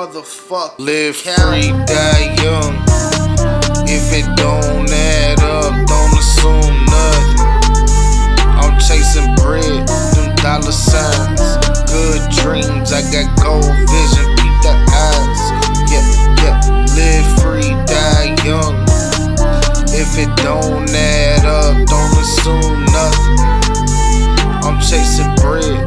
motherfucker. Live free, die young. If it don't add up, don't assume nothing. I'm chasing bread, them dollar signs. Good dreams, I got gold vision, keep the eyes. Yeah, yeah, live free, die young. If it don't add up, don't assume nothing. I'm chasing bread,